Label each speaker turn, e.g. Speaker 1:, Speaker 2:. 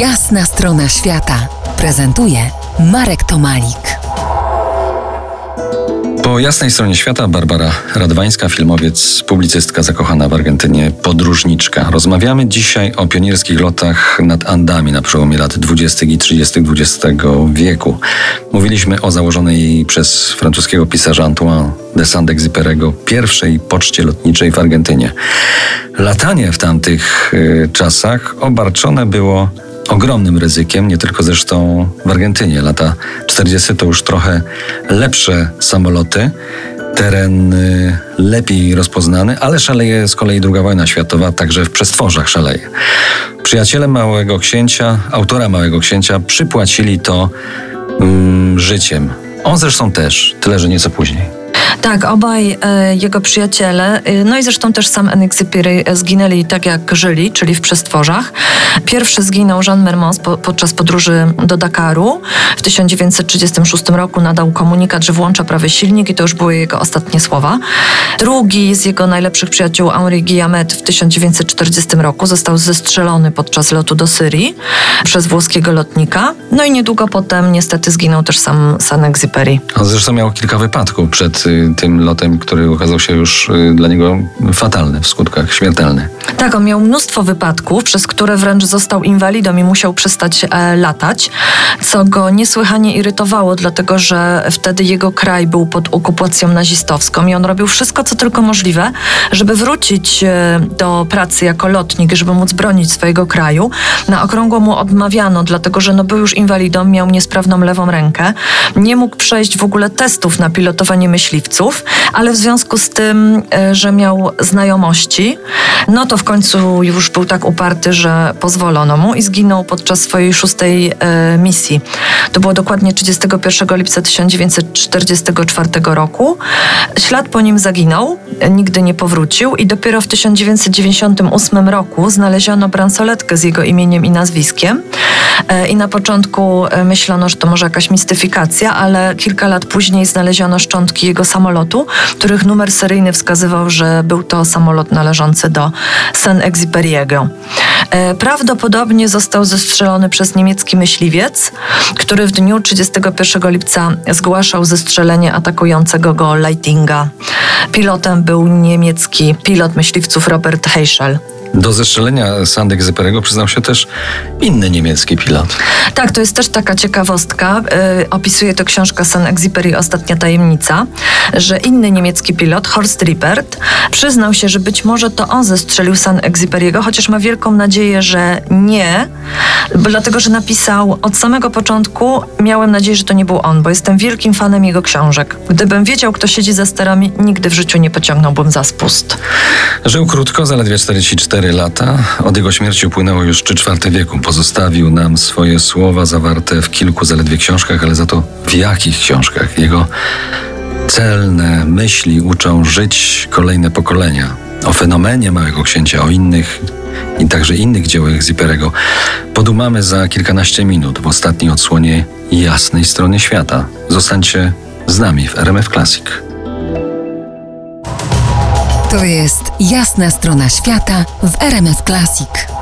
Speaker 1: Jasna strona świata prezentuje Marek Tomalik.
Speaker 2: Po jasnej stronie świata Barbara Radwańska, filmowiec, publicystka zakochana w Argentynie, podróżniczka. Rozmawiamy dzisiaj o pionierskich lotach nad Andami na przełomie lat 20. i 30. XX wieku. Mówiliśmy o założonej przez francuskiego pisarza Antoine de Saint-Exupéry'ego pierwszej poczcie lotniczej w Argentynie. Latanie w tamtych y, czasach obarczone było ogromnym ryzykiem, nie tylko zresztą w Argentynie. Lata 40. to już trochę lepsze samoloty, teren y, lepiej rozpoznany, ale szaleje z kolei II wojna światowa, także w przestworzach szaleje. Przyjaciele Małego Księcia, autora Małego Księcia przypłacili to mm, życiem. On zresztą też, tyle że nieco później.
Speaker 3: Tak, obaj e, jego przyjaciele, e, no i zresztą też sam Enexipiri e, zginęli tak jak żyli, czyli w przestworzach. Pierwszy zginął Jean Mermons po, podczas podróży do Dakaru. W 1936 roku nadał komunikat, że włącza prawy silnik i to już były jego ostatnie słowa. Drugi z jego najlepszych przyjaciół, Henri Guillamet, w 1940 roku został zestrzelony podczas lotu do Syrii przez włoskiego lotnika. No i niedługo potem niestety zginął też sam Saint-Exupéry.
Speaker 2: On zresztą miał kilka wypadków przed y, tym lotem, który okazał się już y, dla niego fatalny, w skutkach śmiertelny.
Speaker 3: Tak, on miał mnóstwo wypadków, przez które wręcz został inwalidą i musiał przestać e, latać, co go niesłychanie irytowało, dlatego że wtedy jego kraj był pod okupacją nazistowską i on robił wszystko, co tylko możliwe, żeby wrócić e, do pracy jako lotnik, żeby móc bronić swojego kraju. Na okrągło mu odmawiano, dlatego że no, był już inwalidą, miał niesprawną lewą rękę, nie mógł przejść w ogóle testów na pilotowanie myśliwców, ale w związku z tym, e, że miał znajomości, no to w końcu już był tak uparty, że pozwolono mu i zginął podczas swojej szóstej e, misji. To było dokładnie 31 lipca 1944 roku. Ślad po nim zaginął, nigdy nie powrócił i dopiero w 1998 roku znaleziono bransoletkę z jego imieniem i nazwiskiem. E, I na początku myślono, że to może jakaś mistyfikacja, ale kilka lat później znaleziono szczątki jego samolotu, których numer seryjny wskazywał, że był to samolot należący do Saint-Exupéry'ego. E, prawdopodobnie został zestrzelony przez niemiecki myśliwiec, który w dniu 31 lipca zgłaszał zestrzelenie atakującego go Leitinga. Pilotem był niemiecki pilot myśliwców Robert Heischel.
Speaker 2: Do zestrzelenia Sandek-Zyperego przyznał się też inny niemiecki pilot.
Speaker 3: Tak, to jest też taka ciekawostka. Yy, opisuje to książka San-Exupéry Ostatnia Tajemnica, że inny niemiecki pilot, Horst Rippert, przyznał się, że być może to on zestrzelił San-Exupéry'ego, chociaż ma wielką nadzieję, że nie, dlatego, że napisał od samego początku, miałem nadzieję, że to nie był on, bo jestem wielkim fanem jego książek. Gdybym wiedział, kto siedzi za sterami, nigdy w życiu nie pociągnąłbym za spust.
Speaker 2: Żył krótko, zaledwie 44 4 lata. Od jego śmierci upłynęło już 3 czwarte wieku. Pozostawił nam swoje słowa zawarte w kilku zaledwie książkach, ale za to w jakich książkach? Jego celne myśli uczą żyć kolejne pokolenia. O fenomenie Małego Księcia, o innych i także innych dziełach Ziperego podumamy za kilkanaście minut w ostatniej odsłonie jasnej strony świata. Zostańcie z nami w RMF Classic.
Speaker 1: To jest jasna strona świata w RMS Classic.